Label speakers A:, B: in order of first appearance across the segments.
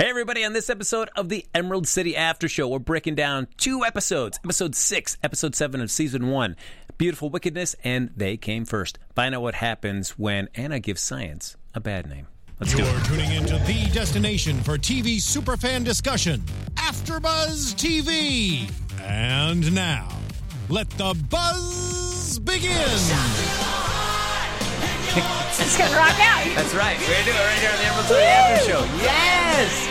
A: Hey, everybody, on this episode of the Emerald City After Show, we're breaking down two episodes episode six, episode seven of season one Beautiful Wickedness, and They Came First. Find out what happens when Anna gives science a bad name. Let's do
B: You're
A: it.
B: tuning into the destination for TV superfan discussion, AfterBuzz TV. And now, let the buzz begin.
C: Just gonna rock out.
A: That's right. We're to do it right here on the Emerald City After Show. Yes!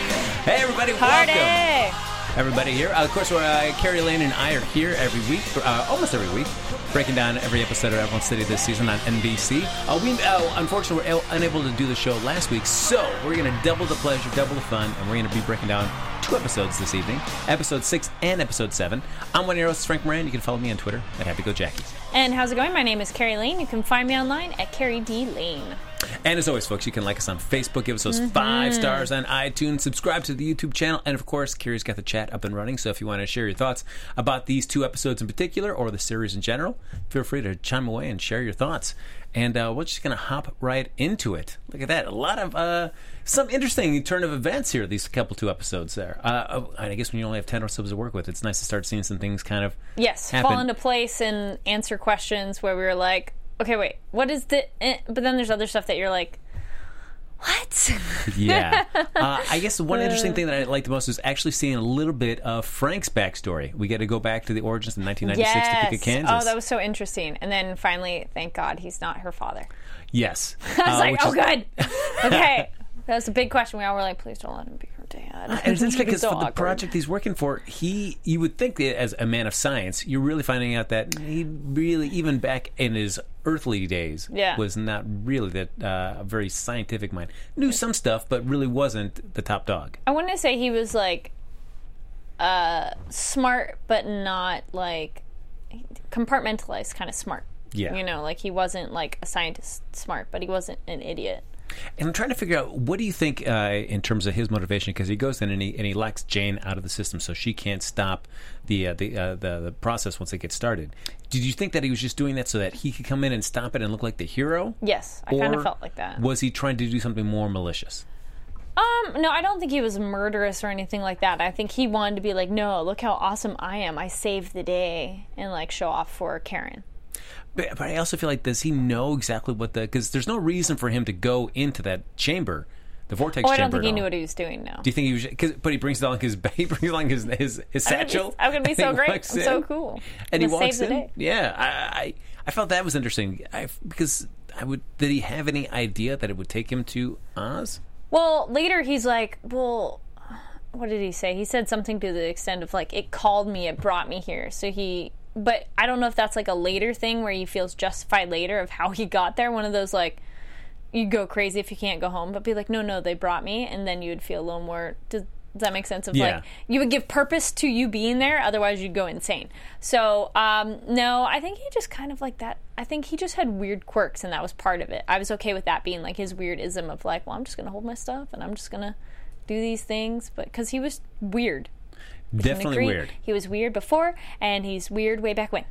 A: Hey, everybody,
C: Party.
A: welcome. Everybody here. Uh, of course, we're, uh, Carrie Lane and I are here every week, uh, almost every week, breaking down every episode of Emerald City this season on NBC. Uh, we, uh, unfortunately, were unable to do the show last week, so we're to double the pleasure, double the fun, and we're to be breaking down two episodes this evening, episode six and episode seven. I'm one of your hosts, Frank Moran. You can follow me on Twitter at Happy Go Jackie.
C: And how's it going? My name is Carrie Lane. You can find me online at Carrie D Lane.
A: And as always, folks, you can like us on Facebook, give us those mm-hmm. five stars on iTunes, subscribe to the YouTube channel, and of course, Carrie's got the chat up and running. So if you want to share your thoughts about these two episodes in particular or the series in general, feel free to chime away and share your thoughts. And uh, we're just going to hop right into it. Look at that. A lot of, uh, some interesting turn of events here, these couple two episodes there. Uh, oh, I guess when you only have 10 or episodes to work with, it's nice to start seeing some things kind of.
C: Yes,
A: happen.
C: fall into place and answer questions where we were like, okay, wait, what is the? eh, But then there's other stuff that you're like, what?
A: Yeah. uh, I guess the one interesting thing that I liked the most was actually seeing a little bit of Frank's backstory. We get to go back to the origins in 1996 Topeka,
C: yes.
A: Kansas.
C: Oh, that was so interesting. And then finally, thank God, he's not her father.
A: yes.
C: I was
A: Uh,
C: like, oh,
A: is-
C: good. Okay. That's a big question. We all were like, please don't let him be her dad.
A: And it's interesting because
C: so
A: for the project he's working for, he you would think as a man of science, you're really finding out that he really, even back in his earthly days,
C: Yeah.
A: was not really that uh, a very scientific mind. Knew some stuff, but really wasn't the top dog.
C: I want to say he was like uh smart but not like compartmentalized kind of smart.
A: Yeah.
C: You know, like he wasn't like a scientist smart, but he wasn't an idiot.
A: And I'm trying to figure out what do you think uh, in terms of his motivation because he goes in and he, and he locks Jane out of the system so she can't stop the uh, the, uh, the the process once it gets started. Did you think that he was just doing that so that he could come in and stop it and look like the hero?
C: Yes, I kind of felt like that.
A: Was he trying to do something more malicious?
C: Um, no, I don't think he was murderous or anything like that. I think he wanted to be like, "No, look how awesome I am. I saved the day." And like show off for Karen.
A: But, but I also feel like does he know exactly what the because there's no reason for him to go into that chamber, the vortex
C: Oh, I don't think he
A: at
C: knew
A: all.
C: what he was doing now.
A: Do you think he was? Cause, but he brings along his he brings along his his, his
C: I'm gonna be-
A: satchel.
C: I'm gonna be
A: and
C: so
A: he
C: great. I'm so
A: in,
C: cool.
A: And he
C: gonna
A: walks
C: save the day.
A: Yeah, I, I I felt that was interesting. I, because I would did he have any idea that it would take him to Oz?
C: Well, later he's like, well, what did he say? He said something to the extent of like, it called me, it brought me here. So he, but I don't know if that's like a later thing where he feels justified later of how he got there. One of those like, you go crazy if you can't go home, but be like, no, no, they brought me, and then you would feel a little more. Does, does that make sense? Of
A: Yeah.
C: like, you would give purpose to you being there, otherwise you'd go insane. So, um, no, I think he just kind of like that. I think he just had weird quirks, and that was part of it. I was okay with that being like his weirdism of like, well, I'm just gonna hold my stuff, and I'm just gonna do these things, but because he was weird.
A: Definitely weird.
C: He was weird before, and he's weird way back when.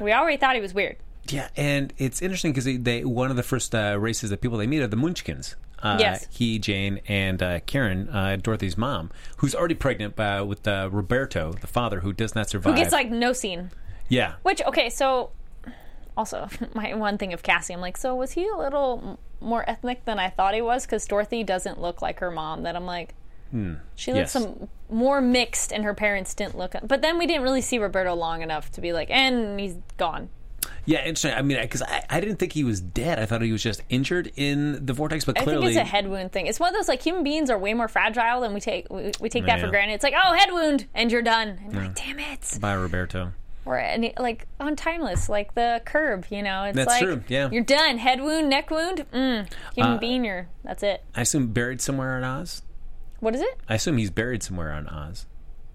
C: We already thought he was weird.
A: Yeah, and it's interesting because they, they one of the first uh, races that people they meet are the Munchkins. Uh,
C: Yes.
A: He, Jane, and uh, Karen, uh, Dorothy's mom, who's already pregnant uh, with uh, Roberto, the father, who does not survive.
C: Who gets like no scene.
A: yeah,
C: Which okay, so also my one thing of Cassie, I'm like, so was he a little more ethnic than I thought he was? Because Dorothy doesn't look like her mom. That I'm like, she looks
A: yes.
C: some more mixed, and her parents didn't look. But then we didn't really see Roberto long enough to be like, and he's gone.
A: yeah. Interesting. I mean, because I, I didn't think he was dead. I thought he was just injured in the vortex, but
C: I
A: clearly,
C: think it's a head wound thing. It's one of those like human beings are way more fragile than we take. We, we take that
A: Yeah.
C: for granted. It's like, oh, head wound, and you're done. And you're like, damn it.
A: Bye, Roberto.
C: or any, like on timeless, like the curb. You know, it's
A: That's
C: like
A: true, yeah.
C: you're done. Head wound, neck wound. Mm, human
A: Uh,
C: being, you're that's it.
A: I assume buried somewhere in Oz.
C: What is it,
A: I assume he's buried somewhere on Oz.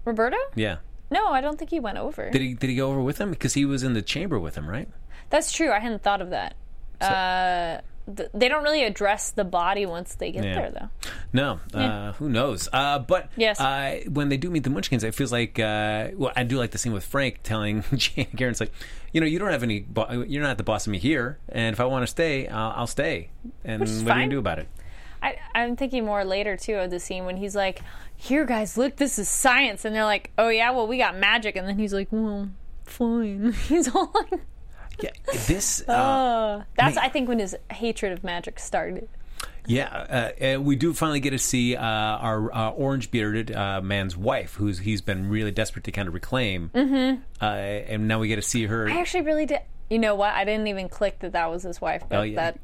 C: Roberto?
A: Yeah.
C: No, I don't think he went over.
A: Did he? Did he go over with him? Because he was in the chamber with him, right?
C: That's true. I hadn't thought of that. uh, th- they don't really address the body once they get
A: Yeah.
C: there, though.
A: No, uh, who knows? Uh, but
C: Yes.
A: uh, when they do meet the Munchkins, it feels like uh, well, I do like the scene with Frank telling Jane Karen's like, you know, you don't have any, bo- you're not the boss of me here, and if I want to stay, I'll, I'll stay. And what you
C: fine.
A: gonna do about it?
C: I, I'm thinking more later too of the scene when he's like, "Here, guys, look, this is science," and they're like, "Oh yeah, well we got magic," and then he's like, "Well, fine." he's all like,
A: Yeah, this. Uh,
C: "Uh." That's I think when his hatred of magic started.
A: Yeah, uh, uh, we do finally get to see uh, our uh, orange bearded uh, man's wife, who's he's been really desperate to kind of reclaim, mm-hmm. uh, and now we get to see her.
C: I actually really did. You know what? I didn't even click that that was his wife, but
A: Oh, yeah.
C: that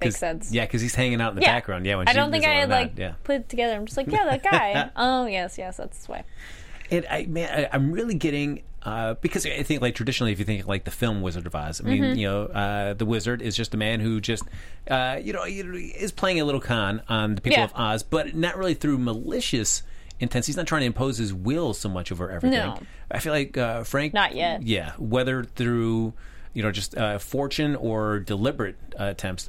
C: makes sense.
A: Yeah, because he's hanging out in the
C: Yeah.
A: background. Yeah, when
C: I don't think I had like
A: Yeah,
C: put it together. I'm just like, yeah, that guy. oh yes, yes, that's his wife.
A: and I man, I, I'm really getting uh, because I think like traditionally, if you think like the film Wizard of Oz, I mean,
C: Mm-hmm.
A: you know, uh, the wizard is just a man who just, uh, you know, is playing a little con on the people
C: Yeah.
A: of Oz, but not really through malicious. Intent. He's not trying to impose his will so much over everything.
C: No.
A: I feel like uh, Frank,
C: Not yet.
A: Yeah, whether through you know just uh, fortune or deliberate uh, attempts,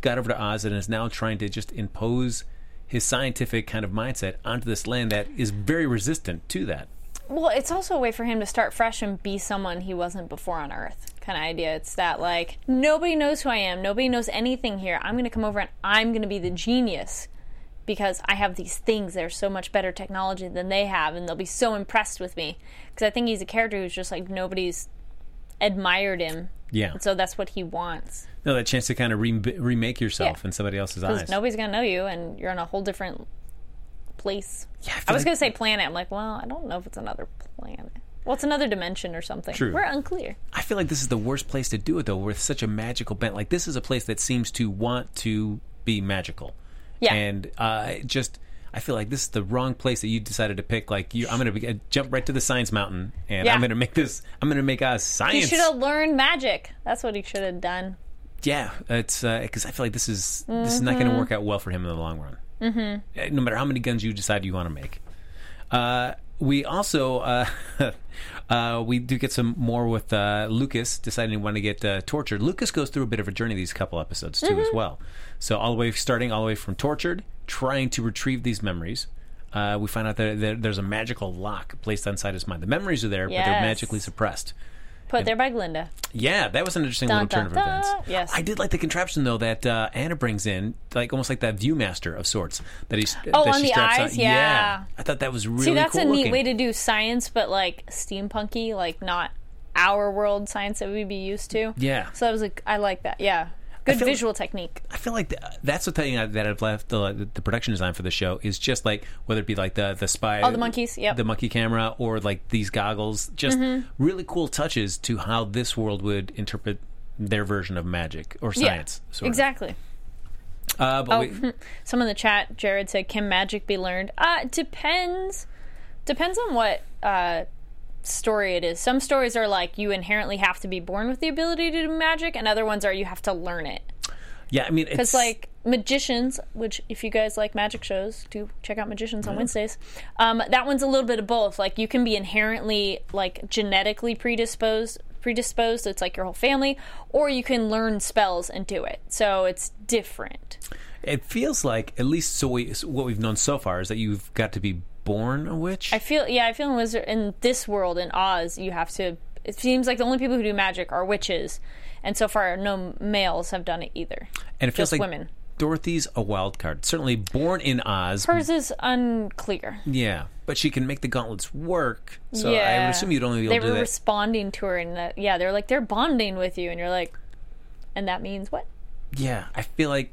A: got over to Oz and is now trying to just impose his scientific kind of mindset onto this land that is very resistant to that.
C: Well, it's also a way for him to start fresh and be someone he wasn't before on Earth. Kind of idea. It's that like nobody knows who I am. Nobody knows anything here. I'm going to come over and I'm going to be the genius because I have these things that are so much better technology than they have, and they'll be so impressed with me. Because I think he's a character who's just like nobody's admired him.
A: Yeah.
C: And so that's what he wants.
A: No, that chance to kind of re- remake yourself
C: Yeah.
A: in somebody else's eyes.
C: nobody's to know you, and you're in a whole different place.
A: Yeah, I
C: I was
A: like-
C: going to say planet. I'm like, well, I don't know if it's another planet. Well, it's another dimension or something.
A: True.
C: We're unclear.
A: I feel like this is the worst place to do it though, with such a magical bent. Like this is a place that seems to want to be magical.
C: Yeah.
A: And uh, just, I feel like this is the wrong place that you decided to pick. Like you, I'm going to uh, jump right to the science mountain, and
C: Yeah.
A: I'm going to make this. I'm going to make us science.
C: He should have learned magic. That's what he should have done.
A: Yeah, it's because I feel like this is this is not
C: Mm-hmm.
A: going to work out well for him in the long run. Mm-hmm. No matter how many guns you decide you want to make. Uh, we also uh, uh, we do get some more with uh, Lucas deciding to want to get uh, tortured. Lucas goes through a bit of a journey these couple episodes too,
C: Mm-hmm.
A: as well. So all the way starting all the way from tortured, trying to retrieve these memories. Uh, we find out that there, there's a magical lock placed inside his mind. The memories are there, but they're magically suppressed.
C: Put there by Glinda.
A: Yeah, that was an interesting
C: Dun,
A: little turn of
C: dun, dun.
A: events.
C: Yes.
A: I did like the contraption though that uh, Anna brings in, like almost like that ViewMaster of sorts that he's.
C: Oh,
A: that
C: on
A: she
C: the eyes?
A: on.
C: Yeah.
A: I thought that was really
C: See, that's
A: cool
C: a neat
A: looking.
C: way to do science, but like steampunky, like not our world science that we'd be used to.
A: Yeah.
C: So I was like, I like that. Yeah. Good visual technique.
A: I feel like th- that's the thing that I've left the, the production design for the show is just like whether it be like the the spy,
C: Oh, the monkeys, yep.
A: the monkey camera, or like these goggles, just
C: Mm-hmm.
A: really cool touches to how this world would interpret their version of magic or science.
C: yeah. Exactly.
A: Uh, but
C: Oh,
A: we,
C: some in the chat, Jared said, "Can magic be learned?" Uh, depends. Depends on what uh, story it is. Some stories are like you inherently have to be born with the ability to do magic, and other ones are you have to learn it.
A: yeah, I mean, it's
C: Because like magicians, which if you guys like magic shows, do check out magicians on Wednesdays. Um, that one's a little bit of both. Like you can be inherently like genetically predisposed predisposed it's like your whole family or you can learn spells and do it so it's different
A: It feels like, at least so we, so what we've known so far, is that you've got to be born a witch.
C: I feel yeah, I feel in wizard in this world in Oz, you have to. It seems like the only people who do magic are witches, and so far no males have done it either.
A: and it feels
C: just
A: like
C: women.
A: Dorothy's a wild card. Certainly born in Oz.
C: Hers is unclear.
A: yeah, but she can make the gauntlets work. So
C: yeah.
A: I would assume you'd only be
C: they
A: able to do
C: were responding to her, and that yeah, they're like they're bonding with you, and you're like, and that means what?
A: yeah, I feel like.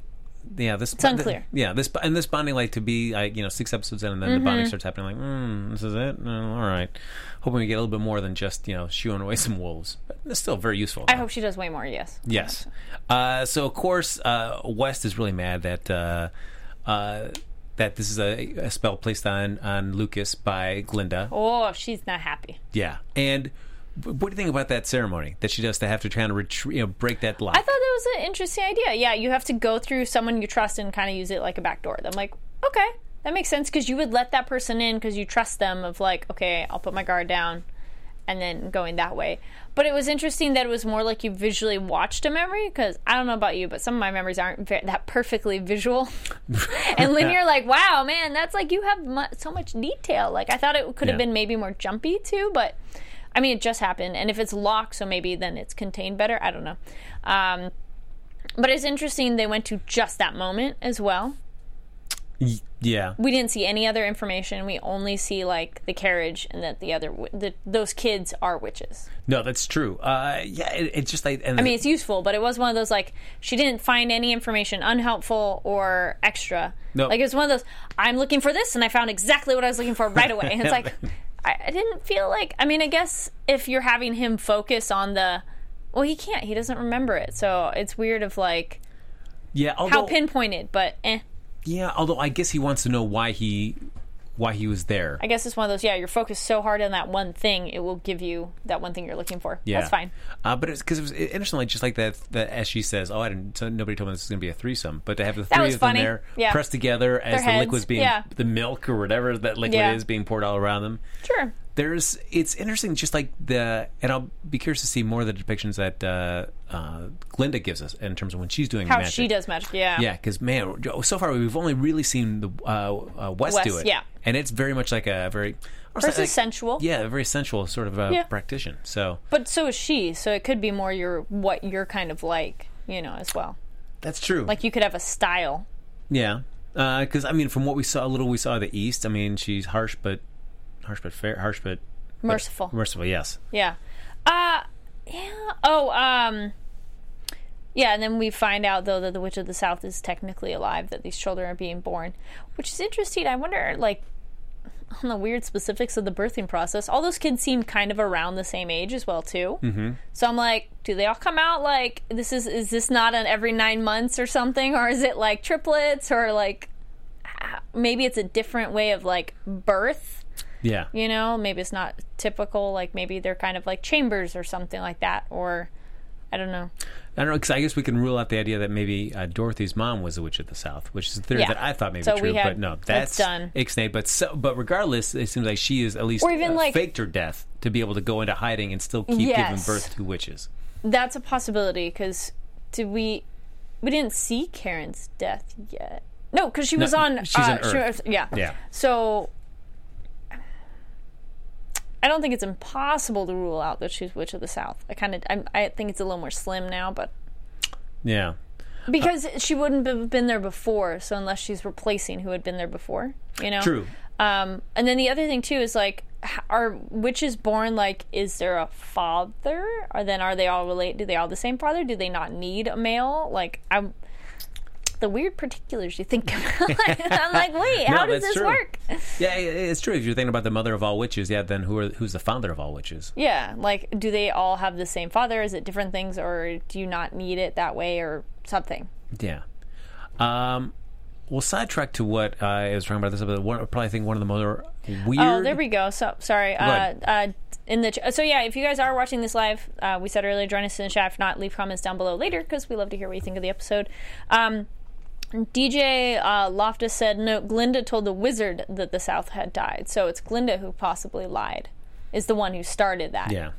A: Yeah, this it's
C: unclear.
A: yeah, this and this bonding like to be like you know six episodes in and then the
C: Mm-hmm.
A: bonding starts happening like mm, this is it oh, all right hoping we get a little bit more than just you know shooing away some wolves but it's still very useful
C: I hope she does way more. Yes.
A: Yes. Uh, so of course, uh, West is really mad that uh, uh, that this is a, a spell placed on on Lucas by Glinda.
C: Oh, she's not happy.
A: Yeah. And what do you think about that ceremony that she does to have to kind of retrie- you know, break that lock?
C: I thought that was an interesting idea. Yeah, you have to go through someone you trust and kind of use it like a back door. I'm like, okay, that makes sense because you would let that person in because you trust them. Of like, okay, I'll put my guard down, and then going that way. But it was interesting that it was more like you visually watched a memory because I don't know about you, but some of my memories aren't ve- that perfectly visual. and then you're like, wow, man, that's like you have mu- so much detail. Like I thought it could have
A: Yeah.
C: been maybe more jumpy too, but. I mean, it just happened, and if it's locked, so maybe then it's contained better. I don't know. Um, but it's interesting they went to just that moment as well.
A: Yeah.
C: We didn't see any other information. We only see like the carriage and that the other the, those kids are witches.
A: No, that's true. Uh, yeah, it, it's just like. And
C: I mean, it's useful, but it was one of those like she didn't find any information unhelpful or extra.
A: No.
C: Like it was one of those I'm looking for this and I found exactly what I was looking for right away. And it's like I, I didn't feel like I mean, I guess if you're having him focus on the well, he can't. He doesn't remember it. So it's weird of like
A: yeah,
C: how pinpointed, but eh.
A: yeah, although I guess he wants to know why he why he was there.
C: I guess it's one of those. Yeah, you're focused so hard on that one thing, it will give you that one thing you're looking for.
A: Yeah,
C: That's fine.
A: Uh, but it's because it was interesting, like just like that. That as she says, "Oh, I didn't." So nobody told me this was going to be a threesome, but to have the three of them there
C: Yeah.
A: pressed together as
C: Their
A: the
C: heads,
A: liquid's being
C: yeah.
A: the milk or whatever that liquid
C: Yeah.
A: is being poured all around them.
C: Sure.
A: There's it's interesting, just like the, and I'll be curious to see more of the depictions that uh, uh, Glinda gives us in terms of when she's doing
C: How
A: magic.
C: she does magic. Yeah.
A: Yeah, because man, so far we've only really seen the uh, uh, West,
C: West,
A: do it.
C: yeah.
A: and it's very much like a very
C: Versus
A: like-
C: sensual.
A: Yeah, a very sensual sort of uh,
C: Yeah.
A: practitioner. So
C: But so is she. So it could be more your what you're kind of like, you know, as well.
A: that's true.
C: Like you could have a style.
A: yeah, because I mean, from what we saw, a little we saw the East. I mean, she's harsh, but harsh, but fair, harsh, but
C: Merciful.
A: merciful. Yes.
C: Yeah. Uh yeah. Oh, um yeah, and then we find out though that the Witch of the South is technically alive, that these children are being born, which is interesting. I wonder, like, on the weird specifics of the birthing process. All those kids seem kind of around the same age as well, too. Mm-hmm. So I'm like, do they all come out like this? Is is this not an every nine months or something, or is it like triplets, or like maybe it's a different way of like birth?
A: Yeah.
C: you know maybe it's not typical like maybe they're kind of like chambers or something like that or i don't know
A: I don't know because I guess we can rule out the idea that maybe uh, Dorothy's mom was a witch of the South, which is a theory
C: Yeah.
A: that I thought maybe
C: So
A: true,
C: had-
A: but no,
C: that's done.
A: ixnay. But so, but regardless, it seems like she is at least
C: Or even,
A: uh,
C: like-
A: faked her death to be able to go into hiding and still keep giving birth to witches.
C: that's a possibility because did we we didn't see karen's death yet no because she was on
A: she's
C: uh,
A: on
C: she was- yeah
A: Yeah.
C: so i don't think it's impossible to rule out that she's witch of the south i kind of I think it's a little more slim now but
A: Yeah.
C: because she wouldn't have been there before so unless she's replacing who had been there before you know
A: True.
C: Um, and then the other thing too is like, are witches born like? Is there a father, or then are they all related? Do they all have the same father? Do they not need a male? Like, I'm the weird particulars you think about. I'm like, wait, how does this
A: true.
C: work?
A: Yeah, it's true. If you're thinking about the mother of all witches, yeah, then who are who's the founder of all witches?
C: Yeah, like, do they all have the same father? Is it different things, or do you not need it that way, or something?
A: Yeah. Um, we'll sidetrack to what uh, I was talking about this, but one, probably think one of the more weird.
C: Oh, there we go. So sorry. Uh,
A: ahead.
C: uh, in the ch- so yeah, if you guys are watching this live, uh, we said earlier, join us in the chat. If not, leave comments down below later because we love to hear what you think of the episode. Um, DJ uh, Loftus said, "No, Glinda told the wizard that the South had died, so it's Glinda who possibly lied. Is the one who started that.
A: yeah.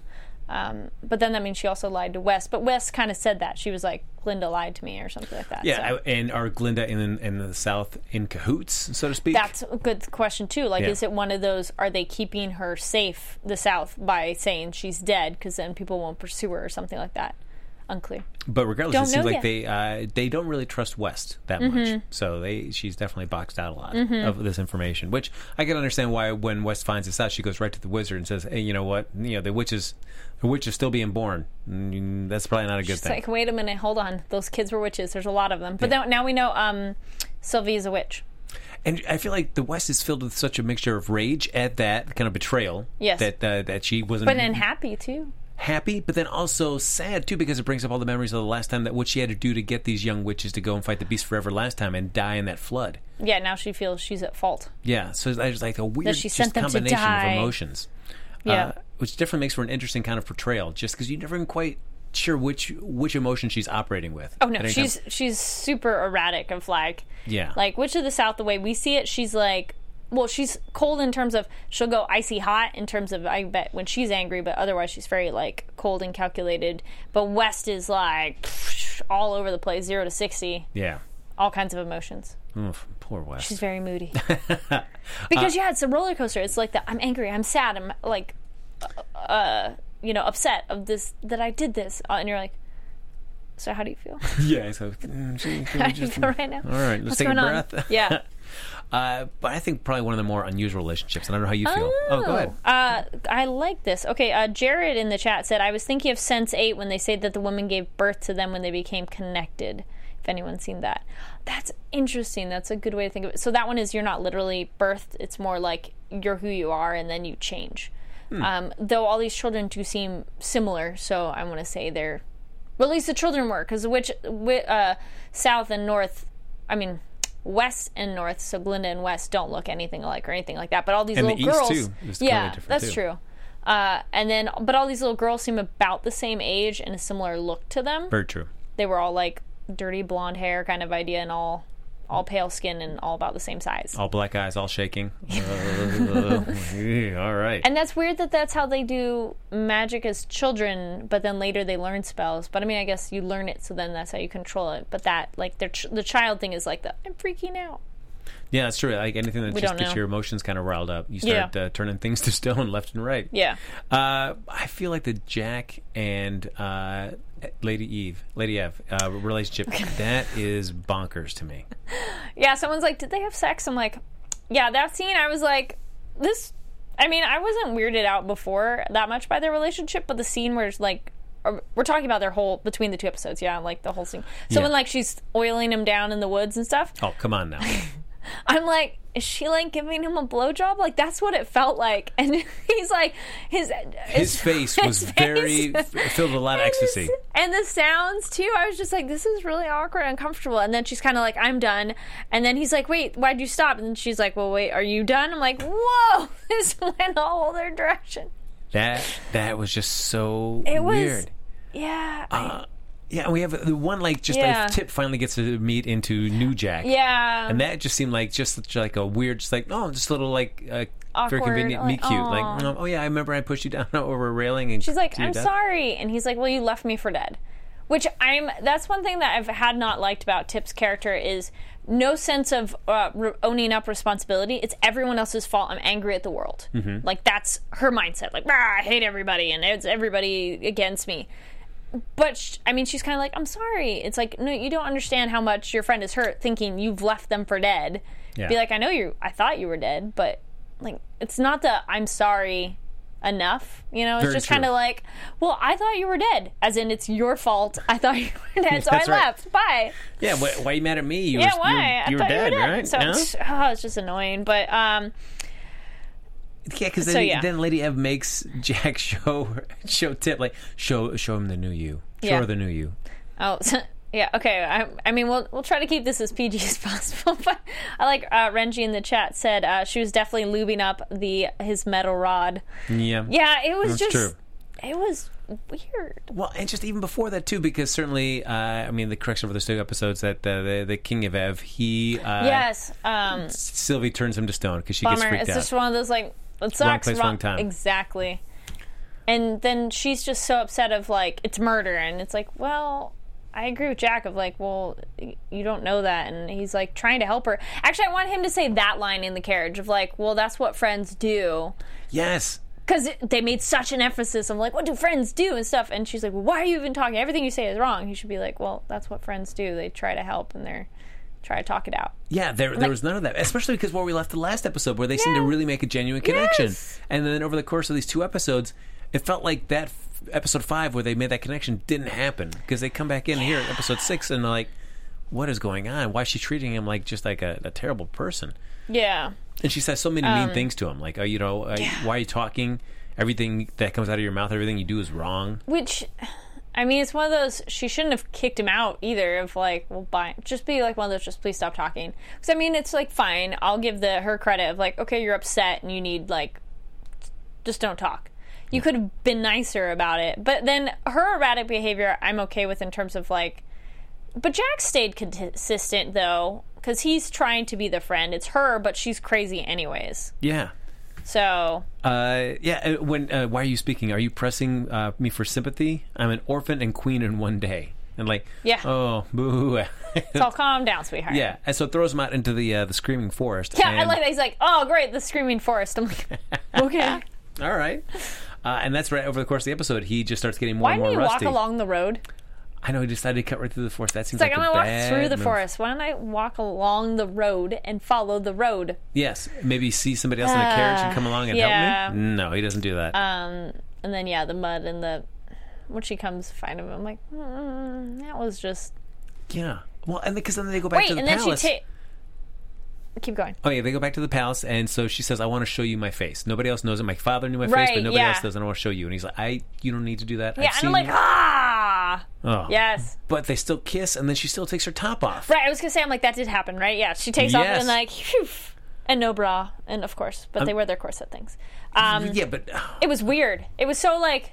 C: Um, but then that means she also lied to West. But West kind of said that she was like, Glinda lied to me or something like that.
A: Yeah,
C: so.
A: I- and are Glinda in in the South in cahoots, so to speak?
C: That's a good question too. Like,
A: Yeah.
C: is it one of those? Are they keeping her safe, the South, by saying she's dead, because then people won't pursue her or something like that? Unclear.
A: But regardless,
C: Don't
A: it seems like
C: yet.
A: they uh, they don't really trust West that
C: Mm-hmm.
A: much. So they she's definitely boxed out a lot of this information, which I can understand why when West finds this out, she goes right to the wizard and says, "Hey, you know what? You know the witch is the witch is still being born. Mm, that's probably not a good
C: It's
A: thing."
C: like, wait a minute, hold on. Those kids were witches. There's a lot of them. But then, now we know um, is a witch.
A: and I feel like the West is filled with such a mixture of rage at that kind of betrayal.
C: Yes.
A: that uh, that she wasn't.
C: But then happy too.
A: Happy, but then also sad too because it brings up all the memories of the last time that what she had to do to get these young witches to go and fight the beast forever last time and die in that flood.
C: Yeah, now she feels she's at fault.
A: Yeah, so it's like a weird
C: she sent them to
A: combination
C: die.
A: of emotions.
C: Yeah.
A: uh, which definitely makes for an interesting kind of portrayal, just because you're never even quite sure which which emotion she's operating with.
C: Oh no, she's
A: time.
C: she's super erratic of like
A: Yeah.
C: Like Witch of the South, the way we see it, she's like well, she's cold in terms of she'll go icy hot in terms of I bet when she's angry, but otherwise she's very like cold and calculated. But West is like all over the place, zero to sixty,
A: yeah.
C: all kinds of emotions.
A: Oof, poor West.
C: She's very moody. because yeah, it's a roller coaster. It's like the I'm angry, I'm sad, I'm like uh you know, upset of this that I did this. Uh, and you're like so how do you feel?
A: yeah. So mm, we
C: How do you
A: just-
C: feel right now?
A: All right, let's
C: What's
A: take a
C: going on?
A: breath.
C: Yeah.
A: Uh, but I think probably one of the more unusual relationships. And I don't know how you feel. Oh, go ahead.
C: Uh, I like this. Okay, uh, Jared in the chat said, I was thinking of Sense 8 when they say that the woman gave birth to them when they became connected. If anyone's seen that. That's interesting. That's a good way to think of it. So that one is you're not literally birthed, it's more like you're who you are and then you change. Um, though all these children do seem similar, so I want to say they're. Well, at least the children were, because which, uh, south and north, I mean, west and north, so Glinda and West don't look anything alike or anything like that. But all these
A: And the
C: little
A: east,
C: girls,
A: too, is totally
C: yeah,
A: different,
C: that's
A: too.
C: true. Uh, and then, but all these little girls seem about the same age and a similar look to them.
A: Very true.
C: They were all like dirty blonde hair kind of idea, and all all pale skin and all about the same size.
A: All black eyes, all shaking. Uh, all right.
C: And that's weird that that's how they do magic as children, but then later they learn spells. But I mean, I guess you learn it, so then that's how you control it. But that, like, ch- the child thing is like the I'm freaking out.
A: Yeah, that's true. Like anything that
C: We
A: just
C: don't
A: gets
C: know.
A: your emotions kind of riled up, you start
C: Yeah.
A: uh, turning things to stone left and right.
C: Yeah.
A: Uh, I feel like the Jack and uh, Lady Eve, Lady Eve uh, relationship that is bonkers to me.
C: Yeah, someone's like, "Did they have sex?" I'm like, "Yeah." That scene, I was like, "This." I mean, I wasn't weirded out before that much by their relationship, but the scene where it's like, or- we're talking about their whole between the two episodes, yeah, like the whole scene. So
A: Yeah.
C: when like she's oiling him down in the woods and stuff,
A: Oh, come on now.
C: I'm like, is she like giving him a blowjob? Like that's what it felt like. And he's like, his
A: His face was
C: his
A: very
C: face-
A: filled with a lot of ecstasy.
C: And the sounds too. I was just like, this is really awkward, and uncomfortable. And then she's kind of like, I'm done. And then he's like, wait, why'd you stop? And she's like, well, wait, are you done? I'm like, whoa, this went a whole other direction.
A: That that was just so
C: It was,
A: weird.
C: yeah, I-
A: Uh, yeah, and we have the one like just
C: Yeah.
A: like Tip finally gets to meet into New Jack.
C: yeah.
A: And that just seemed like just such like a weird, just like oh, just a little like uh, very convenient,
C: like,
A: cute,
C: aw.
A: like oh yeah, I remember I pushed you down over a railing and
C: She's like,
A: to your
C: I'm
A: death."
C: sorry. And he's like, Well, you left me for dead. Which I'm, that's one thing that I've had not liked about Tip's character is no sense of uh, re- owning up responsibility. It's everyone else's fault. I'm angry at the world.
A: Mm-hmm.
C: Like, that's her mindset. Like, "Rah, I hate everybody and it's everybody against me. But, sh- I mean, she's kind of like, I'm sorry. It's like, no, you don't understand how much your friend is hurt thinking you've left them for dead.
A: Yeah.
C: Be like, I know you, I thought you were dead, but, like, it's not the I'm sorry enough. You know, it's
A: Very
C: just kind of like, well, I thought you were dead, as in it's your fault. I thought you were dead, so I
A: right.
C: left. Bye.
A: Yeah, why, why are you mad at me? You
C: Yeah,
A: were,
C: why?
A: You, were- you were
C: thought
A: dead,
C: you were dead.
A: right?
C: So
A: No?
C: it's, oh, it's just annoying. But um,
A: Yeah, because then,
C: So, yeah.
A: then Lady Ev makes Jack show show Tip like show show him the new you, show
C: Yeah.
A: her the new you.
C: oh. Yeah, okay. I, I mean, we'll we'll try to keep this as PG as possible. But I like uh, Renji in the chat said uh, she was definitely lubing up the his metal rod.
A: Yeah,
C: Yeah, it was
A: That's
C: just
A: true.
C: it was weird.
A: Well, and just even before that too, because certainly, uh, I mean, the correction for the two episodes that uh, the the King of Ev, he uh,
C: yes, um,
A: Sylvie turns him to stone because she gets
C: bummer.
A: freaked
C: It's
A: out.
C: just one of those like it sucks.
A: place, wrong time.
C: Exactly. And then she's just so upset of like it's murder, and it's like, well, I agree with Jack of like, well, you don't know that, and he's like trying to help her. Actually, I want him to say that line in the carriage of like, well, that's what friends do.
A: yes,
C: Because they made such an emphasis on like, what do friends do and stuff, and she's like, well, why are you even talking? Everything you say is wrong. He should be like, well, that's what friends do. They try to help and they're try to talk it out.
A: yeah. There, there was none of that, especially because where we left the last episode, where they seemed to really make a genuine connection,
C: Yes.
A: and then over the course of these two episodes, it felt like that f- episode five where they made that connection didn't happen because they come back in here at episode six and they're like, what is going on? Why is she treating him like just like a, a terrible person?
C: Yeah.
A: And she says so many
C: Um,
A: mean things to him, like, oh, you know, uh, why are you talking? Everything that comes out of your mouth, everything you do is wrong.
C: Which, I mean, it's one of those. She shouldn't have kicked him out either. Of like, well, bye. Just be like one of those. Just please stop talking. Because I mean, it's like fine. I'll give the her credit of like, okay, you're upset and you need like, just don't talk. You could have been nicer about it. But then her erratic behavior, I'm okay with in terms of like. But Jack stayed consistent though, because he's trying to be the friend. It's her, but she's crazy anyways.
A: Yeah.
C: So
A: Uh, yeah. uh, When uh, why are you speaking? Are you pressing uh, me for sympathy? I'm an orphan and queen in one day, and like,
C: Yeah.
A: oh, boo.
C: so calm down, sweetheart.
A: yeah, and so it throws him out into the uh, the screaming forest.
C: Yeah, I like that. He's like, oh, great, the screaming forest. I'm like, okay.
A: All right, uh, and that's right over the course of the episode. He just starts getting more
C: Why
A: and more
C: he
A: rusty.
C: walk along the road?
A: I know he decided to cut right through the forest. That seems
C: It's like,
A: like,
C: I'm gonna walk through the
A: move.
C: forest. Why don't I walk along the road and follow the road?
A: Yes, maybe see somebody else in a carriage and come along and
C: yeah.
A: help me. No, he doesn't do that.
C: Um, and then yeah, the mud and the when she comes to find him, I'm like, mm, that was just
A: yeah. Well, and because then they go back
C: wait.
A: to the
C: And then
A: palace.
C: she take. Keep going.
A: Oh yeah, they go back to the palace, and so she says, "I want to show you my face. Nobody else knows it. My father knew my face, but nobody
C: yeah.
A: else does. And I want to show you." And he's like, "I, you don't need to do that.
C: Yeah,
A: I've
C: and I'm like,
A: you."
C: ah,
A: Oh.
C: yes.
A: But they still kiss, and then she still takes her top off.
C: Right, I was gonna say, I'm like, that did happen, right? Yeah, she takes off
A: Yes.
C: and like, phew, and no bra, and of course, but they wear their corset things. Um,
A: yeah, but
C: it was weird. It was so like,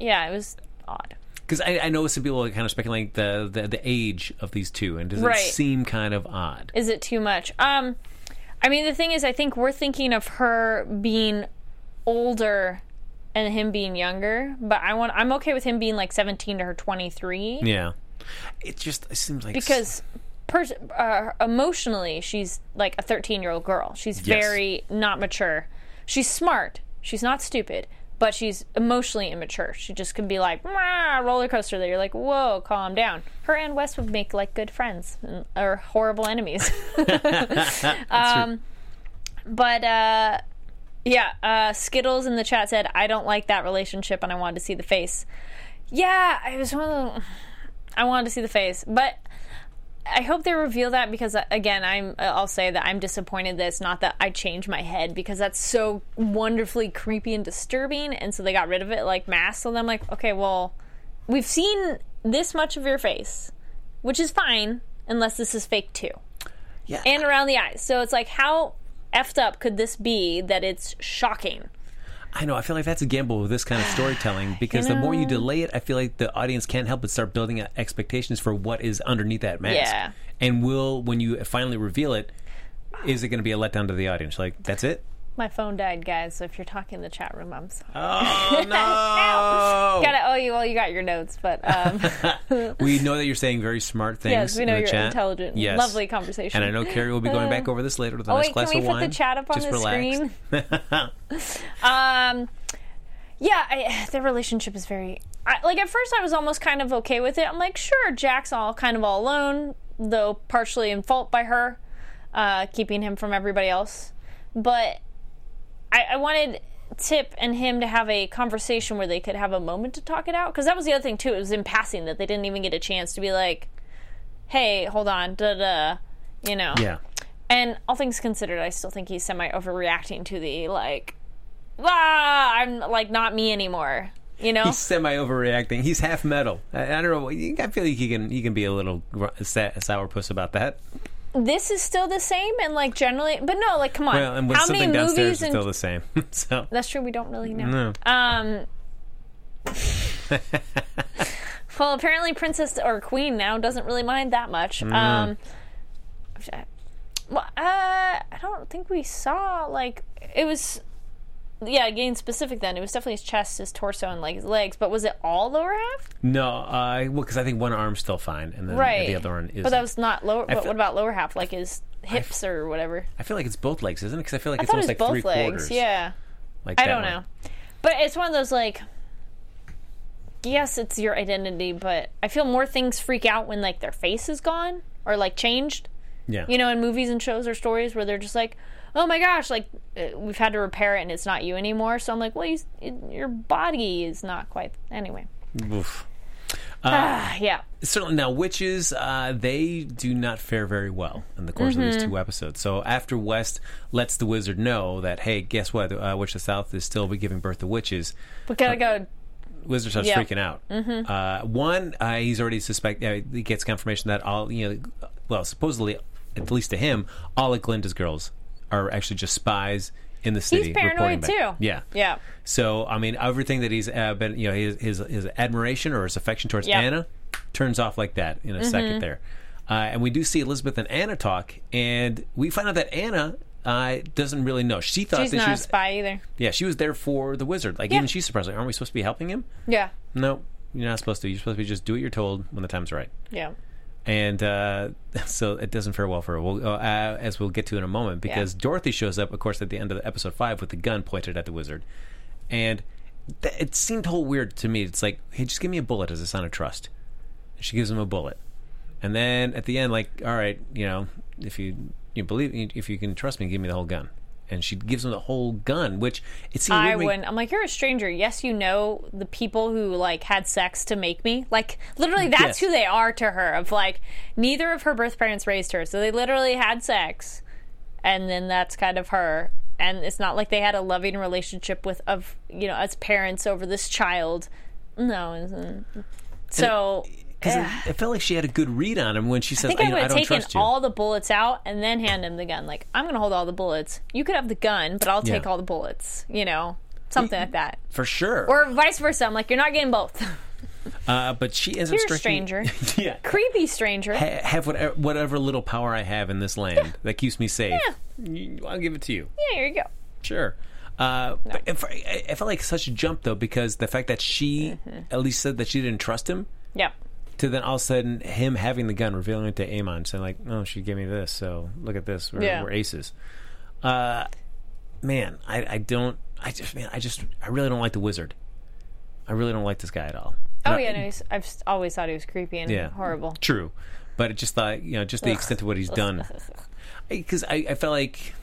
C: yeah, it was odd.
A: because I, I know some people are kind of speculating the, the the age of these two, and does
C: Right.
A: it seem kind of odd?
C: Is it too much? Um, I mean, the thing is, I think we're thinking of her being older and him being younger, but I want, I'm okay with him being like 17 to her 23
A: Yeah, it just it seems like
C: because. Pers- uh, emotionally, she's like a 13 year old girl. She's
A: Yes.
C: very not mature. She's smart. She's not stupid, but she's emotionally immature. She just can be like roller coaster. That you're like, whoa, calm down. Her and West would make like good friends and- or horrible enemies. um, but uh, yeah, uh, Skittles in the chat said, I don't like that relationship, and I wanted to see the face. Yeah, I was one of the. I wanted to see the face, but I hope they reveal that because uh, again, I'm I'll say that I'm disappointed that it's not that I changed my head because that's so wonderfully creepy and disturbing, and so they got rid of it like mass. So then I'm like, okay, well, we've seen this much of your face, which is fine unless this is fake too,
A: yeah,
C: and around the eyes. So it's like, how effed up could this be that it's shocking?
A: I know. I feel like that's a gamble with this kind of storytelling because the more you delay it, I feel like the audience can't help but start building up expectations for what is underneath that mask.
C: Yeah.
A: And will when you finally reveal it, is it going to be a letdown to the audience? Like that's it?
C: My phone died, guys. So if you're talking in the chat room, I'm sorry.
A: Oh no!
C: Gotta oh you well you got your notes, but um,
A: we know that you're saying very smart things.
C: yes, we know
A: in
C: you're
A: chat.
C: intelligent.
A: Yes.
C: Lovely conversation.
A: And I know Carrie will be going back over this later with a
C: Oh
A: nice
C: wait,
A: glass
C: can we
A: of
C: put the chat up on
A: Just
C: the
A: relax.
C: screen? Um, yeah, I, their relationship is very. I, like at first, I was almost kind of okay with it. I'm like, sure, Jack's all kind of all alone, though partially in fault by her, uh, keeping him from everybody else. But I, I wanted Tip and him to have a conversation where they could have a moment to talk it out. Because that was the other thing too. It was in passing that they didn't even get a chance to be like, "Hey, hold on, da da," you know.
A: yeah.
C: And all things considered, I still think he's semi overreacting to the like, ah, I'm like not me anymore. You know,
A: He's semi overreacting. He's half metal. I, I don't know. I feel like he can he can be a little sourpuss about that.
C: This is still the same, and like generally, but no, like come on,
A: Well, and with
C: how many
A: downstairs
C: movies
A: is
C: and
A: still the same. so
C: that's true. We don't really know.
A: no.
C: Um. well, apparently, Princess or Queen now doesn't really mind that much. Um. Well, uh, I don't think we saw like it was. Yeah, getting specific. Then it was definitely his chest, his torso, and like his legs. But was it all lower half?
A: No, uh, well, because I think one arm's still fine, and then
C: Right.
A: the other one is.
C: But that was not lower. But
A: fe-
C: what about lower half? Like his hips or whatever?
A: I feel like it's both legs, isn't it? Because I feel like
C: I
A: it's
C: it
A: almost
C: was
A: like three
C: legs.
A: quarters.
C: Yeah.
A: like
C: I don't
A: one.
C: know. But it's one of those like yes, it's your identity, but I feel more things freak out when like their face is gone or like changed.
A: Yeah,
C: You know, in movies and shows or stories where they're just like, "Oh my gosh, like uh, we've had to repair it and it's not you anymore." So I'm like, "Well, you, it, your body is not quite anyway."
A: Oof.
C: Ah, yeah.
A: certainly now witches uh, they do not fare very well in the course of these
C: Mm-hmm.
A: two episodes so after west lets the wizard know that hey guess what uh, witch of the south is still be giving birth to witches
C: We gotta go.
A: wizard starts
C: Yeah.
A: freaking out uh, one uh, he's already suspect uh, he gets confirmation that all you know well supposedly at least to him all of glinda's girls are actually just spies in the city reporting
C: paranoid too.
A: yeah
C: Yeah.
A: so I mean, everything that he's uh, been, you know, his, his his admiration or his affection towards
C: Yep. Mm-hmm.
A: Anna turns off like that in a second there, uh, and we do see Elizabeth and Anna talk, and we find out that Anna uh, doesn't really know. She thought
C: She's
A: that
C: not
A: she
C: a spy either.
A: yeah, she was there for the wizard. Like
C: Yeah.
A: even she's surprised. Like, aren't we supposed to be helping him?
C: Yeah.
A: No, you're not supposed to. You're supposed to be just do what you're told when the time's right.
C: Yeah.
A: And uh, so it doesn't fare well for her. We'll, uh, as we'll get to in a moment, because Dorothy shows up, of course, at the end of the episode five with the gun pointed at the wizard, and th- it seemed whole weird to me. It's like, hey, just give me a bullet as a sign of trust. And she gives him a bullet, and then at the end, like, all right, you know, if you you believe, if you can trust me, give me the whole gun. And she gives him the whole gun, which it seemed
C: I wouldn't. I'm like, you're a stranger. Yes, you know the people who like had sex to make me. Like, literally, that's
A: Yes.
C: who they are to her. Of like, neither of her birth parents raised her, so they literally had sex, and then that's kind of her. And it's not like they had a loving relationship with of you know as parents over this child. No, isn't.
A: Because
C: eh.
A: it, it felt like she had a good read on him when she
C: I
A: says,
C: think
A: I,
C: I would
A: I
C: have
A: don't
C: taken
A: trust you.
C: all the bullets out and then hand him the gun. Like, I'm going to hold all the bullets. You could have the gun, but I'll take
A: Yeah.
C: all the bullets. You know, something like that.
A: For sure.
C: Or vice versa. I'm like, you're not getting both.
A: uh, but she ends
C: You're a
A: striking.
C: stranger.
A: yeah.
C: Creepy stranger.
A: Ha- have whatever, whatever little power I have in this land that keeps me safe. You- I'll give it to you.
C: Yeah, here you go.
A: Sure. Uh, but it, I I felt like such a jump though because the fact that she
C: Mm-hmm.
A: at least said that she didn't trust him
C: Yeah.
A: To then all of a sudden him having the gun revealing it to Eamonn saying like oh she gave me this so look at this. We're,
C: Yeah.
A: we're aces. Uh man I, I don't I just man I just I really don't like the wizard. I really don't like this guy at all.
C: Oh,
A: Not-
C: yeah, no, he's, I've always thought he was creepy and
A: yeah.
C: horrible.
A: true. But it just thought you know just the extent of what he's done. Because I, I felt like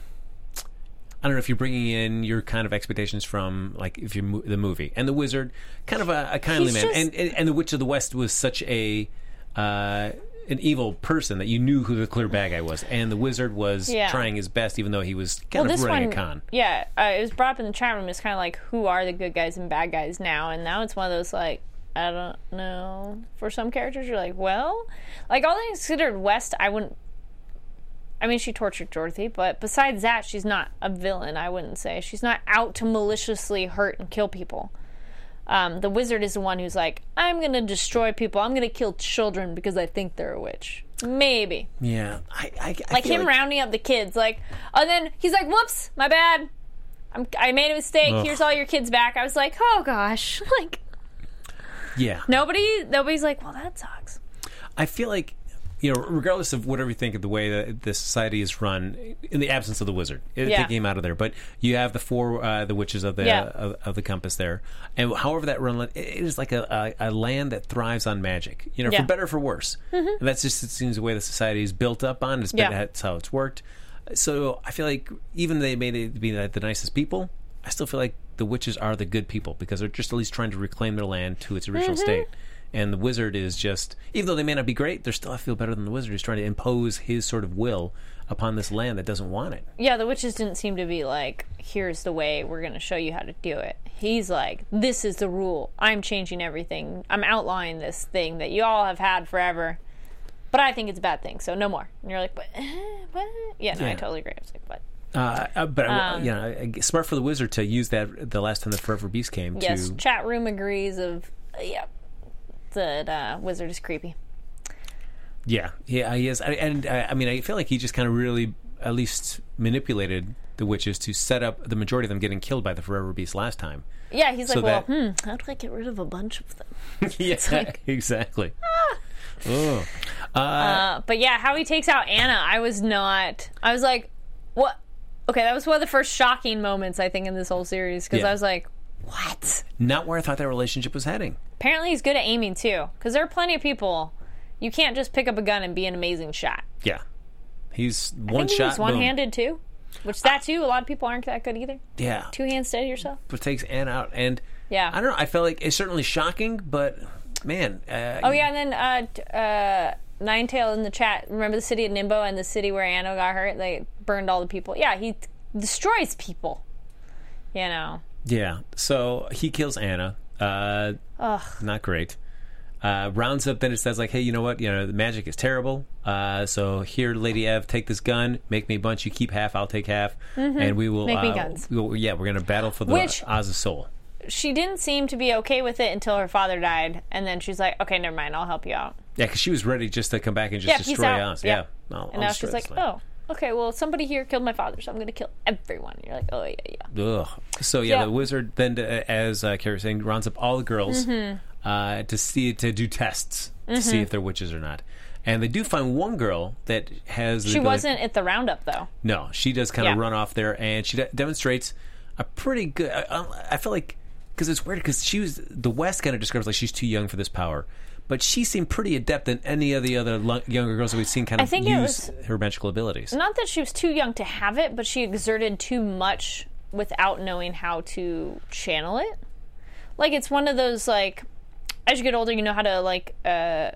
A: I don't know if you're bringing in your kind of expectations from like if you mo- the movie and the wizard, kind of a, a kindly
C: He's
A: man,
C: just-
A: and, and and the witch of the west was such a uh, an evil person that you knew who the clear bad guy was, and the wizard was
C: Yeah.
A: trying his best, even though he was kind of running a con.
C: yeah, uh, it was brought up in the chat room. It's kind of like, who are the good guys and bad guys now? And now it's one of those like, I don't know. For some characters, you're like, well, like all things considered, West, I wouldn't. I mean, she tortured Dorothy, but besides that, she's not a villain. I wouldn't say she's not out to maliciously hurt and kill people. Um, the wizard is the one who's like, I'm gonna destroy people. I'm gonna kill children because I think they're a witch. Maybe
A: Yeah, I, I, I
C: like him rounding up the kids, like, and then he's like, "Whoops, my bad. I'm, I made a mistake.
A: Ugh.
C: Here's all your kids back." I was like, "Oh gosh!" Like
A: Yeah,
C: nobody, nobody's like, "Well, that sucks."
A: I feel like you know, regardless of whatever you think of the way that the society is run, in the absence of the wizard, uh,
C: Yeah.
A: taking him out of there, but you have the four uh, the witches of the
C: Yeah.
A: of, of the compass there, and however that run, it is like a, a, a land that thrives on magic. You know,
C: Yeah. Mm-hmm.
A: for better or for worse. And that's just it seems the way the society is built up on. It's been, that's how it's worked. So I feel like even they may be the, the nicest people, I still feel like the witches are the good people because they're just at least trying to reclaim their land to its original
C: Mm-hmm.
A: state. And the wizard is just, even though they may not be great, they're still, I feel better than the wizard who's trying to impose his sort of will upon this land that doesn't want it.
C: Yeah, the witches didn't seem to be like, "Here's the way. We're going to show you how to do it." He's like, "This is the rule. I'm changing everything. I'm outlawing this thing that you all have had forever." But I think it's a bad thing, so no more. And you're like, "But what?" Yeah, no, I totally agree. I was like, "What?"
A: Uh, uh, but
C: Um,
A: you know, smart for the wizard to use that the last time the Forever Beast came.
C: Yes,
A: to,
C: chat room agrees. Of uh, yeah, that uh, wizard is creepy.
A: yeah, yeah, he is. I, and uh, I mean, I feel like he just kind of really, at least, manipulated the witches to set up the majority of them getting killed by the Forever Beast last time.
C: Yeah, he's like,
A: So
C: well,
A: that-
C: hmm, how do I get rid of a bunch of them?
A: yeah,
C: like-
A: exactly. Oh.
C: Uh, but yeah, how he takes out Anna, I was not. I was like, what? Okay, that was one of the first shocking moments I think in this whole series because
A: Yeah.
C: I was like, what?
A: Not where I thought that relationship was heading.
C: Apparently, he's good at aiming too because there are plenty of people. You can't just pick up a gun and be an amazing shot.
A: Yeah, he's
C: I
A: one
C: think
A: shot.
C: he was
A: boom.
C: one-handed too, which that too. A lot of people aren't that good either.
A: Yeah,
C: Two hands steady yourself.
A: but takes Anne out, and
C: Yeah.
A: I don't know. I felt like it's certainly shocking, but man, uh,
C: Oh yeah, and then uh, t- uh, Ninetail in the chat. Remember the city of Nimbo and the city where Anno got hurt? They burned all the people. Yeah, he t- destroys people. You know.
A: Yeah. So he kills Anna. Uh,
C: Ugh.
A: not great. Uh, rounds up, then it says like, "Hey, you know what? You know the magic is terrible. Uh, so here, Lady Ev, take this gun, make me a bunch. You keep half, I'll take half, and we will.
C: Mm-hmm. Make me
A: uh,
C: guns.
A: we will- yeah, we're gonna battle for the
C: Which-
A: Oz's soul.
C: She didn't seem to be okay with it until her father died, and then she's like, "Okay, never mind. I'll help you out."
A: Yeah, because she was ready just to come back and just
C: Yeah, peace
A: destroy
C: out.
A: Oz.
C: Yeah.
A: Yeah, I'll-
C: And
A: I'll
C: now
A: destroy
C: she's like,
A: this land.
C: "Oh, okay. Well, somebody here killed my father, so I'm going to kill everyone." You're like, "Oh yeah, yeah."
A: Ugh. So yeah,
C: Yeah.
A: the wizard then, uh, as uh, Carrie was saying, rounds up all the girls
C: Mm-hmm.
A: uh, to see to do tests to see if they're witches or not. And they do find one girl that has.
C: She wasn't at the roundup though.
A: No, she does kind of
C: Yeah.
A: run off there, and she de- demonstrates a pretty good. I, I- I feel like because it's weird because she was the West kind of describes like she's too young for this power, but she seemed pretty adept than any of the other lo- younger girls that we've seen kind
C: I
A: of
C: think it
A: use
C: was-
A: her magical abilities.
C: Not that she was too young to have it, but she exerted too much without knowing how to channel it. Like it's one of those like as you get older, you know how to like uh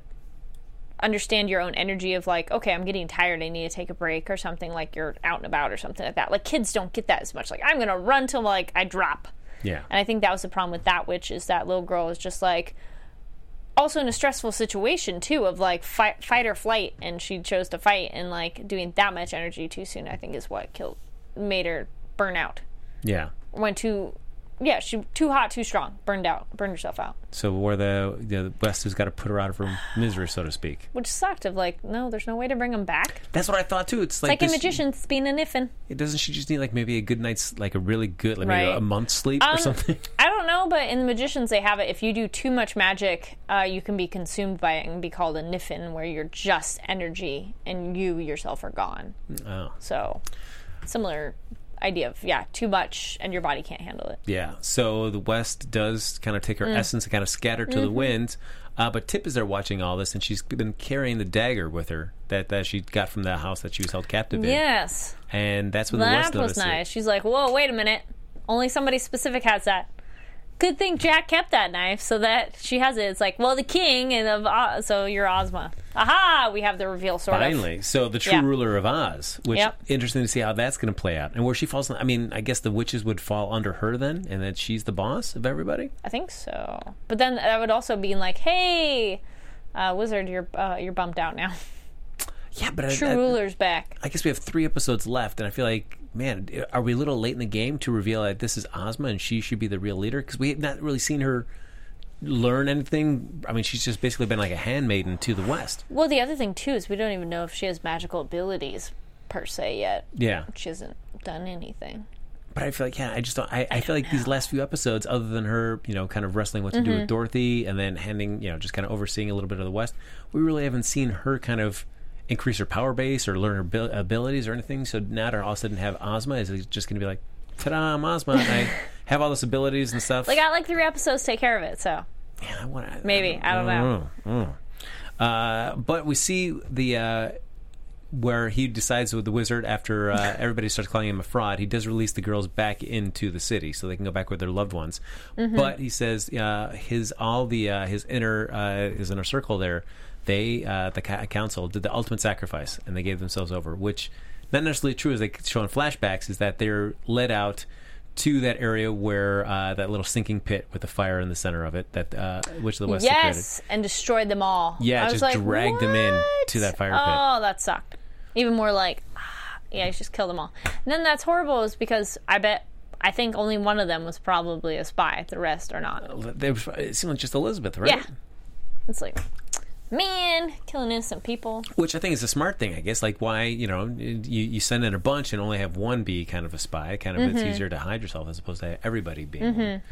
C: understand your own energy of like, okay, I'm getting tired, I need to take a break or something like you're out and about or something like that. Like kids don't get that as much. Like I'm gonna run till like I drop.
A: Yeah,
C: And I think that was the problem with that witch is that little girl was just like also in a stressful situation too of like fight, fight or flight and she chose to fight and like doing that much energy too soon I think is what killed made her burn out.
A: yeah.
C: Went too yeah, she too hot, too strong, burned out, burned herself out.
A: So where the the West has got to put her out of her misery, so to speak.
C: Which sucked of like, no, there's no way to bring him back.
A: That's what I thought too. It's like,
C: Like a
A: does she-
C: magician being a niffin.
A: doesn't she just need like maybe a good night's like a really good like maybe a month's sleep or
C: Um,
A: something?
C: I don't know, but in the magicians they have it. If you do too much magic, uh, you can be consumed by it and be called a niffin, where you're just energy and you yourself are gone.
A: Oh.
C: So, similar idea of yeah, too much and your body can't handle it.
A: Yeah. So the West does kind of take her essence and kind of scatter to the winds Uh, but Tip is there watching all this, and she's been carrying the dagger with her that, that she got from the house that she was held captive in.
C: Yes,
A: And that's when the West
C: that was nice.
A: it.
C: She's like, whoa, wait a minute. Only somebody specific has that. Good thing Jack kept that knife so that she has it. It's like, well, the king and of uh, so you're Ozma. Aha! We have the reveal sort of.
A: Finally, so the true
C: Yeah.
A: ruler of Oz, which
C: Yep.
A: interesting to see how that's going to play out, and where she falls. I mean, I guess the witches would fall under her then, and that she's the boss of everybody.
C: I think so. But then that would also be like, hey, uh, wizard, you're uh, you're bumped out now.
A: Yeah, but
C: True
A: I, I,
C: ruler's back.
A: I guess we have three episodes left, and I feel like, man, are we a little late in the game to reveal that this is Ozma and she should be the real leader? Because we have not really seen her learn anything. I mean, she's just basically been like a handmaiden to the West.
C: Well, the other thing too is we don't even know if she has magical abilities per se yet.
A: Yeah,
C: She hasn't done anything.
A: but I feel like, yeah, I just don't. I, I, feel like these last few episodes, other than her, you know, kind of wrestling what to do with mm-hmm. Dorothy, and then handing, you know, just kind of overseeing a little bit of the West, we really haven't seen her kind of increase her power base or learn her abil- abilities or anything. So now to all of a sudden have Ozma is it just going to be like, ta-da, I'm Ozma, and I have all these abilities and stuff.
C: They got like three episodes to take care of it, so
A: Yeah, I wanna,
C: Maybe. I don't know.
A: know. Uh, but we see the uh, where he decides with the wizard after uh, everybody starts calling him a fraud. He does release the girls back into the city so they can go back with their loved ones.
C: Mm-hmm.
A: But he says uh, his all the uh, his inner uh, his inner circle there. They uh, the ca- council did the ultimate sacrifice and they gave themselves over, which not necessarily true as they show in flashbacks is that they're led out to that area where uh, that little sinking pit with the fire in the center of it that uh, which the West
C: yes, and destroyed them all.
A: Yeah,
C: I was
A: just
C: like,
A: dragged them in to that fire pit.
C: Oh, that sucked. Even more like, ah, yeah, you just killed them all. And then that's horrible, is because I bet I think only one of them was probably a spy. The rest are not.
A: They it seemed like just Elizabeth, right?
C: Yeah. It's like, man, killing innocent people.
A: Which I think is a smart thing, I guess. Like, why, you know, you, you send in a bunch and only have one be kind of a spy. Kind of, it's
C: Mm-hmm.
A: easier to hide yourself as opposed to everybody being one.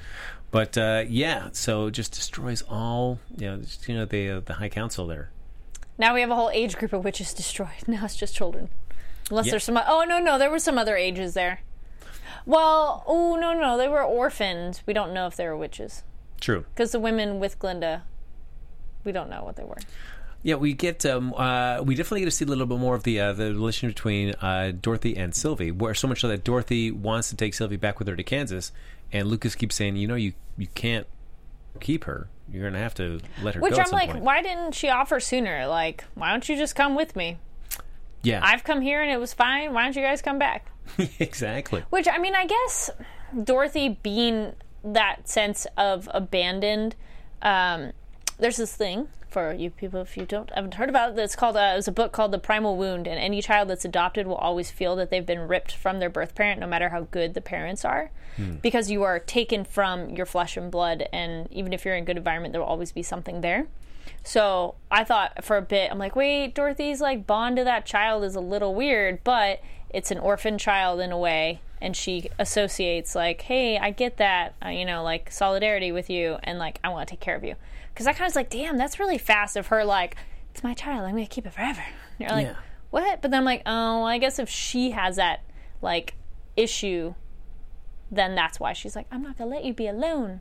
A: But, uh, yeah, so it just destroys all, you know, just, you know the, uh, the High Council there.
C: Now we have a whole age group of witches destroyed. Now it's just children. Unless
A: Yeah.
C: there's some. Oh no, no, there were some other ages there. Well, oh no, no, they were orphans. We don't know if they were witches
A: True.
C: because the women with Glinda, we don't know what they were.
A: Yeah, we get um, uh, we definitely get to see a little bit more of the uh, the relation between uh, Dorothy and Sylvie, where so much so that Dorothy wants to take Sylvie back with her to Kansas, and Lucas keeps saying, you know, you you can't keep her. You're gonna have to let her
C: Which I'm like,
A: point.
C: why didn't she offer sooner? Like, why don't you just come with me?
A: yeah,
C: I've come here and it was fine. Why don't you guys come back?
A: exactly.
C: Which I mean, I guess Dorothy being that sense of abandoned. Um, there's this thing for you people if you don't haven't heard about it. It's called uh, it was a book called The Primal Wound, and any child that's adopted will always feel that they've been ripped from their birth parent, no matter how good the parents are, because you are taken from your flesh and blood, and even if you're in a good environment, there will always be something there. So I thought for a bit, I'm like, wait, Dorothy's like bond to that child is a little weird, but it's an orphan child in a way, and she associates like, hey, I get that, uh, you know, like solidarity with you, and like I want to take care of you. Because I kind of was like, damn, that's really fast of her. Like, it's my child, I'm gonna keep it forever. And you're like,
A: Yeah.
C: what? But then I'm like, oh, I guess if she has that like issue, then that's why she's like, I'm not gonna let you be alone.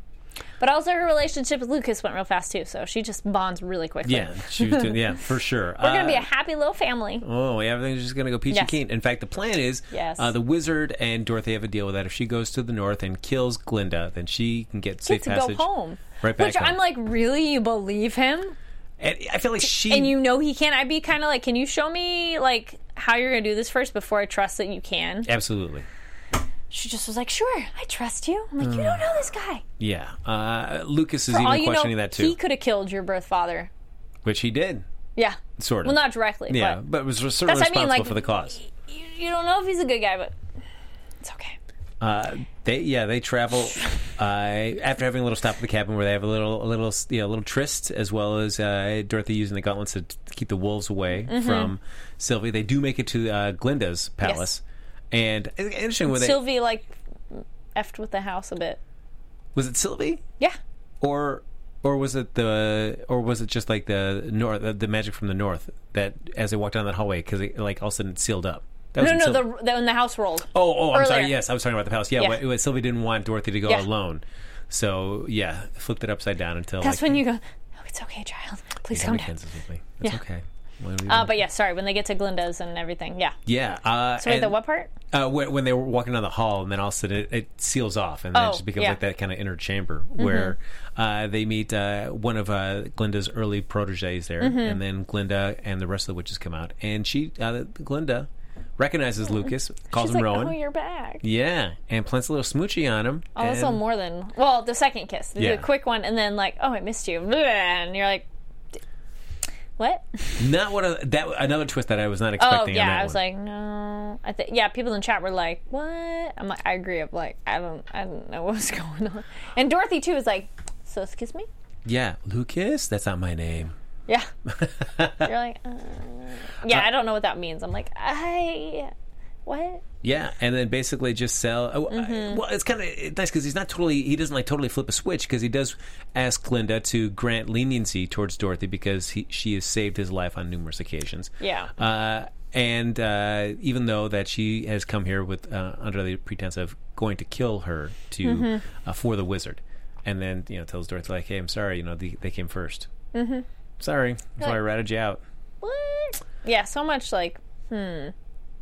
C: But also her relationship with Lucas went real fast too, so she just bonds really quickly.
A: Yeah, she was doing, yeah, for sure.
C: We're gonna be a happy little family.
A: Oh, yeah, everything's just going to go peachy
C: Yes.
A: keen. In fact, the plan is
C: Yes.
A: uh, the wizard and Dorothy have a deal with that. If she goes to the north and kills Glinda, then she can get
C: Get
A: safe
C: to
A: passage
C: go home.
A: right back
C: Which
A: home.
C: I'm like, really? You believe him?
A: and I feel like she.
C: And you know he can't. I'd be kind of like, can you show me like how you're gonna do this first before I trust that you can?
A: absolutely.
C: She just was like, sure, I trust you. I'm like, you don't know this guy.
A: Yeah. Uh, Lucas is
C: For all
A: even
C: you
A: questioning
C: know,
A: that too,
C: he could have killed your birth father.
A: which he did,
C: Yeah.
A: sort of.
C: Well, not directly.
A: yeah,
C: But
A: but was certainly
C: that's what I
A: responsible
C: mean. Like
A: for the cause.
C: You, you don't know if he's a good guy, but it's okay.
A: Uh, they yeah they travel uh, after having a little stop at the cabin where they have a little a little you know, a little tryst as well as uh, Dorothy using the gauntlets to keep the wolves away
C: Mm-hmm.
A: from Sylvie. They do make it to uh, Glinda's palace, and it's interesting they
C: Sylvie like effed with the house a bit.
A: was it Sylvie
C: Yeah.
A: or or was it the or was it just like the north the, the magic from the north that as they walked down that hallway because like all of a sudden it sealed up. That
C: No, no,
A: Syl-
C: the, the when the house rolled.
A: Oh, oh, I'm sorry. Yes, I was talking about the palace. Yeah,
C: Yeah.
A: when Sylvie didn't want Dorothy to go
C: Yeah.
A: alone, so yeah, flipped it upside down until
C: That's
A: like,
C: when you go. Oh, it's okay, child. Please
A: Go
C: calm down.
A: With me. It's
C: Yeah.
A: okay. What do we
C: Uh, but yeah, sorry. When they get to Glinda's and everything, yeah.
A: yeah. Uh,
C: So wait,
A: and,
C: the what part?
A: Uh, when, when they were walking down the hall, and then all of a sudden it, it seals off, and then
C: Oh,
A: it just becomes
C: yeah.
A: like that kind of inner chamber where uh, they meet uh, one of uh, Glinda's early proteges there,
C: Mm-hmm.
A: and then Glinda and the rest of the witches come out, and she, uh, Glinda, recognizes Lucas, calls
C: She's
A: him
C: like,
A: Rowan.
C: oh, you're back.
A: Yeah, and plants a little smoochie on him.
C: Oh, that's
A: and-
C: more than well, the second kiss, the
A: Yeah.
C: quick one, and then like, oh, I missed you, and you're like, "D- what?
A: Not what a, that another twist that I was not
C: Oh
A: expecting. on
C: yeah, I was
A: one.
C: like, no. I think yeah, people in chat were like, what? I'm like, I agree. I'm like, I don't, I don't know what's going on. And Dorothy too is like, so excuse me.
A: yeah, Lucas. That's not my name.
C: Yeah. You're like, uh, yeah, I don't know what that means. I'm like, I, what?
A: Yeah, and then basically just sell. oh,
C: Mm-hmm.
A: well, it's kind of nice because he's not totally. He doesn't like totally flip a switch because he does ask Glinda to grant leniency towards Dorothy because he, she has saved his life on numerous occasions.
C: Yeah.
A: Uh, and uh, even though that she has come here with uh, under the pretense of going to kill her to
C: Mm-hmm.
A: uh, for the wizard, and then you know tells Dorothy like, "Hey, I'm sorry. You know the, they came 1st Mm-hmm. Sorry, that's why I ratted you out."
C: What? Yeah, so much like.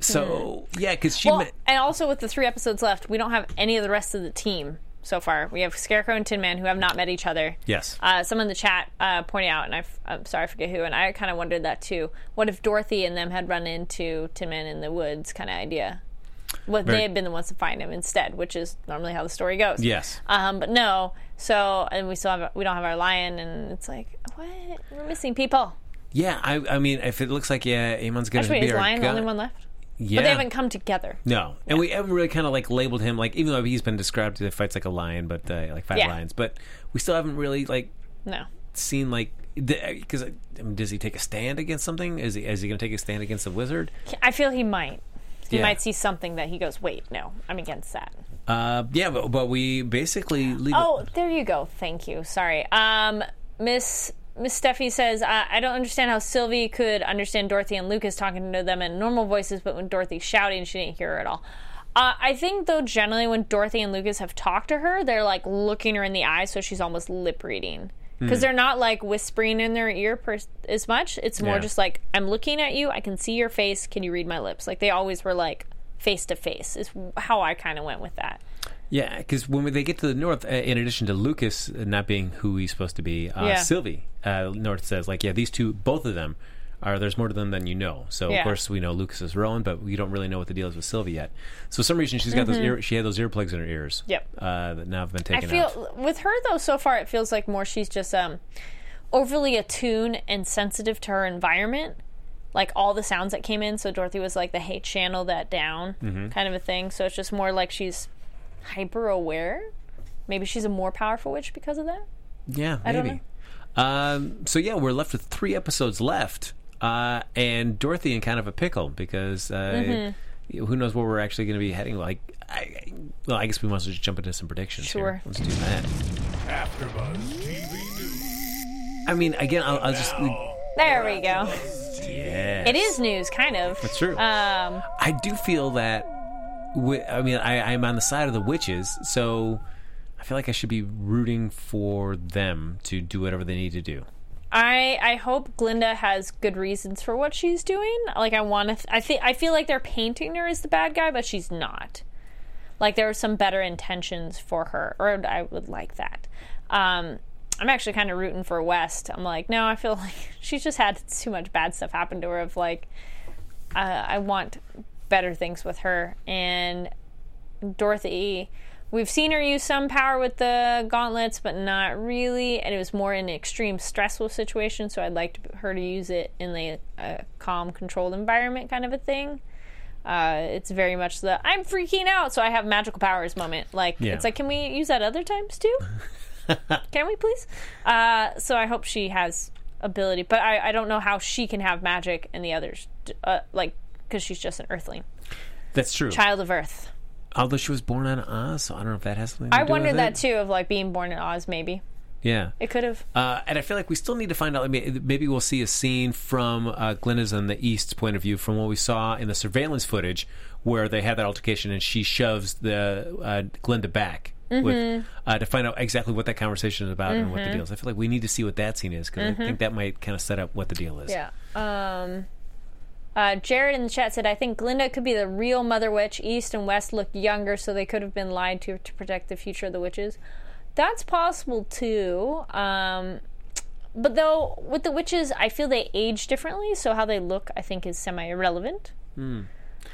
A: So yeah, because she.
C: Well, and also with the three episodes left, we don't have any of the rest of the team so far. We have Scarecrow and Tin Man who have not met each other.
A: yes.
C: Uh, someone in the chat uh, pointed out, and I f- I'm sorry, I forget who, and I kind of wondered that too. What if Dorothy and them had run into Tin Man in the woods kind of idea? What
A: Very-
C: they had been the ones to find him instead, which is normally how the story goes.
A: yes.
C: Um, but no. So and we still have we don't have our lion, and it's like what we're missing people.
A: Yeah, I, I mean, if it looks like yeah, Eamonn's going to be our
C: lion the only one left?
A: Yeah,
C: But they haven't come together.
A: no, and we haven't really kind of like labeled him like even though he's been described to fights like a lion, but uh, like five
C: Yeah.
A: lions, but we still haven't really like
C: No.
A: seen like because I mean, does he take a stand against something? Is he is he going to take a stand against the wizard?
C: I feel he might. He
A: Yeah.
C: might see something that he goes, "Wait, no, I'm against that."
A: Uh, yeah, but, but we basically leave.
C: Oh, there you go. Thank you. Sorry. Um, Miss Miss Steffi says, I, I don't understand how Sylvie could understand Dorothy and Lucas talking to them in normal voices, but when Dorothy's shouting, she didn't hear her at all. Uh, I think, though, generally when Dorothy and Lucas have talked to her, they're like looking her in the eye, so she's almost lip reading. Because they're not like whispering in their ear per- as much. It's more
A: Yeah.
C: just like, I'm looking at you, I can see your face, can you read my lips? Like they always were like face to face, is how I kind of went with that.
A: Yeah, because when they get to the north, uh, in addition to Lucas not being who he's supposed to be, uh,
C: Yeah.
A: Sylvie uh, North says like, yeah, these two, both of them are. There's more to them than you know. So
C: Yeah.
A: of course we know Lucas is Rowan, but we don't really know what the deal is with Sylvie yet. So for some reason she's got those ear, she had those earplugs in her ears.
C: Mm-hmm. Yep.
A: Uh, that now have been taken.
C: I feel
A: out.
C: with her though so far it feels like more she's just um overly attuned and sensitive to her environment like all the sounds that came in so dorothy was like the hey channel that down
A: Mm-hmm.
C: kind of a thing so it's just more like she's hyper aware maybe she's a more powerful witch because of that
A: Yeah,
C: I
A: maybe. Um, so yeah, we're left with three episodes left, uh, and Dorothy in kind of a pickle because uh,
C: Mm-hmm.
A: who knows where we're actually going to be heading. Like, I, well, I guess we must just jump into some predictions.
C: Sure.
A: here. let's do that.
B: AfterBuzz TV News.
A: I mean, again, I'll, I'll just
C: there we go
A: yeah.
C: it is news kind of
A: That's true.
C: um
A: I do feel that. I mean, I, I'm on the side of the witches, so I feel like I should be rooting for them to do whatever they need to do.
C: I I hope Glinda has good reasons for what she's doing. Like I want to. Th- I think I feel like they're painting her as the bad guy, but she's not. Like there are some better intentions for her, or I would like that. Um, I'm actually kind of rooting for West. I'm like, no, I feel like she's just had too much bad stuff happen to her. Of like, uh, I want better things with her and Dorothy. We've seen her use some power with the gauntlets, but not really. And it was more in an extreme stressful situation, so I'd like to, her to use it in a, a calm, controlled environment kind of a thing. Uh, it's very much the I'm freaking out, so I have magical powers moment. Like
A: Yeah.
C: it's like, can we use that other times too? can we please? Uh, so I hope she has ability, but I, I don't know how she can have magic and the others, uh, like because she's just an Earthling,
A: That's true.
C: child of Earth.
A: Although she was born on Oz, so I don't know if that has something to
C: I
A: do with
C: wondered that
A: it.
C: too of like being born in Oz. Maybe
A: Yeah.
C: it could have.
A: Uh, and I feel like we still need to find out. I mean, maybe we'll see a scene from uh, Glinda's and the East's point of view from what we saw in the surveillance footage where they had that altercation and she shoves the uh, Glenda back
C: Mm-hmm.
A: with uh, to find out exactly what that conversation is about and what the deal is. I feel like we need to see what that scene is because I think that might kind of set up what the deal is.
C: Mm-hmm. Yeah. Um, uh, Jared in the chat said, I think Glinda could be the real Mother Witch. East and West look younger, so they could have been lied to to protect the future of the witches. That's possible too. Um, but though, with the witches, I feel they age differently, so how they look, I think, is semi irrelevant.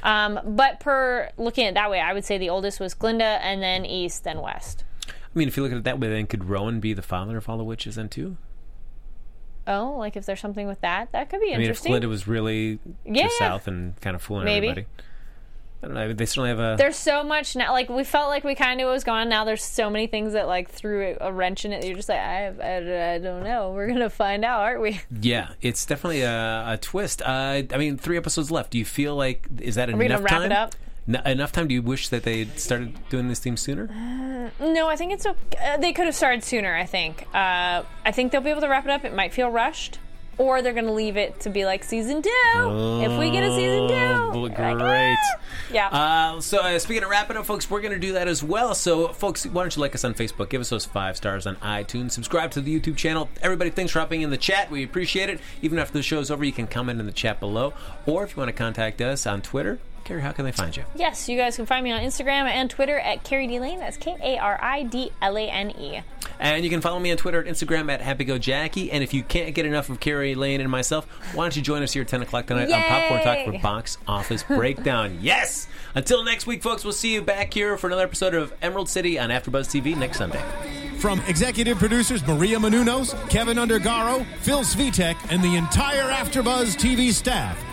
C: Um, but per looking at it that way, I would say the oldest was Glinda, and then East, then West.
A: I mean, if you look at it that way, then could Rowan be the father of all the witches then too?
C: Oh, like if there's something with that, that could be interesting.
A: I mean, if
C: interesting.
A: Glinda was really
C: Yeah.
A: just south and kind of fooling
C: Maybe.
A: everybody. I don't know. They certainly have a.
C: there's so much now. Like we felt like we kind of knew what was going on. Now there's so many things that like threw a wrench in it. You're just like, I, I, I don't know. We're gonna find out, aren't we?
A: Yeah, it's definitely a, a twist. Uh, I mean, three episodes left. Do you feel like is that
C: we
A: enough
C: gonna wrap
A: time?
C: it up?
A: N- enough time? Do you wish that they started doing this theme sooner?
C: No, I think it's okay. Uh, they could have started sooner. I think. Uh, I think they'll be able to wrap it up. It might feel rushed, or they're gonna leave it to be like season two. if we get a season two,
A: Oh,
C: Like,
A: great.
C: ah! Yeah.
A: Uh, so uh, speaking of wrapping up, folks, we're going to do that as well. So, folks, why don't you like us on Facebook? Give us those five stars on iTunes. Subscribe to the YouTube channel. Everybody, thanks for hopping in the chat. We appreciate it. Even after the show's over, you can comment in the chat below. Or if you want to contact us on Twitter, Kari, how can they find you?
C: yes, you guys can find me on Instagram and Twitter at Kari D Lane. That's K A R I D L A N E.
A: And you can follow me on Twitter and Instagram at HappyGoJackie. And if you can't get enough of Kari Lane and myself, why don't you join us here at 10 o'clock tonight on Popcorn Talk for Box Office Breakdown. yes! Until next week, folks, we'll see you back here for another episode of Emerald City on AfterBuzz TV next Sunday.
B: From executive producers Maria Menounos, Kevin Undergaro, Phil Svitek, and the entire AfterBuzz TV staff,